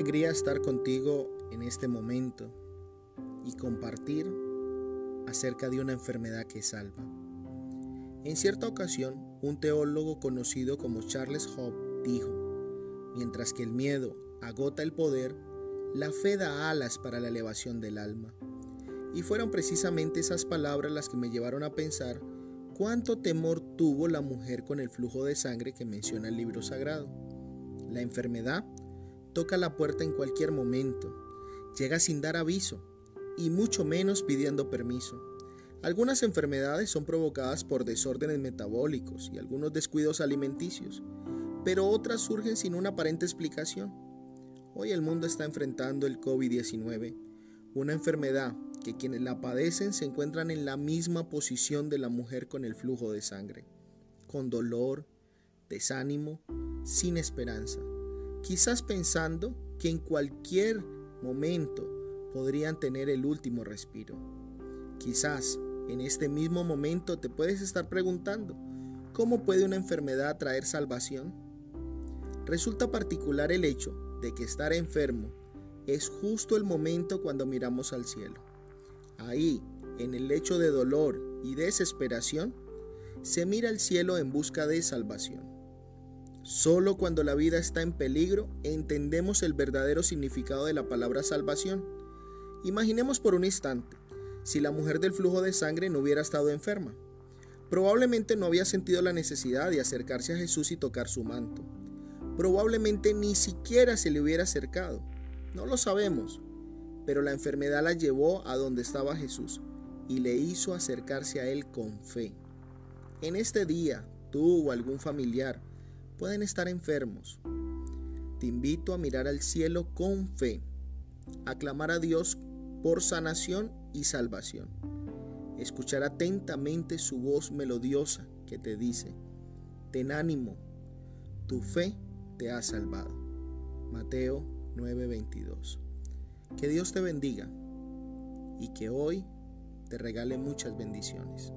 alegría estar contigo en este momento y compartir acerca de una enfermedad que salva. En cierta ocasión, un teólogo conocido como Charles Hope dijo, mientras que el miedo agota el poder, la fe da alas para la elevación del alma. Y fueron precisamente esas palabras las que me llevaron a pensar cuánto temor tuvo la mujer con el flujo de sangre que menciona el libro sagrado. La enfermedad toca la puerta en cualquier momento, llega sin dar aviso y mucho menos pidiendo permiso. Algunas enfermedades son provocadas por desórdenes metabólicos y algunos descuidos alimenticios, pero otras surgen sin una aparente explicación. Hoy el mundo está enfrentando el COVID-19, una enfermedad que quienes la padecen se encuentran en la misma posición de la mujer con el flujo de sangre, con dolor, desánimo, sin esperanza quizás pensando que en cualquier momento podrían tener el último respiro. Quizás en este mismo momento te puedes estar preguntando, ¿cómo puede una enfermedad traer salvación? Resulta particular el hecho de que estar enfermo es justo el momento cuando miramos al cielo. Ahí, en el lecho de dolor y desesperación, se mira al cielo en busca de salvación. Solo cuando la vida está en peligro entendemos el verdadero significado de la palabra salvación. Imaginemos por un instante, si la mujer del flujo de sangre no hubiera estado enferma. Probablemente no había sentido la necesidad de acercarse a Jesús y tocar su manto. Probablemente ni siquiera se le hubiera acercado. No lo sabemos, pero la enfermedad la llevó a donde estaba Jesús y le hizo acercarse a Él con fe. En este día, tú o algún familiar pueden estar enfermos. Te invito a mirar al cielo con fe, a clamar a Dios por sanación y salvación. Escuchar atentamente su voz melodiosa que te dice, ten ánimo, tu fe te ha salvado. Mateo 9:22. Que Dios te bendiga y que hoy te regale muchas bendiciones.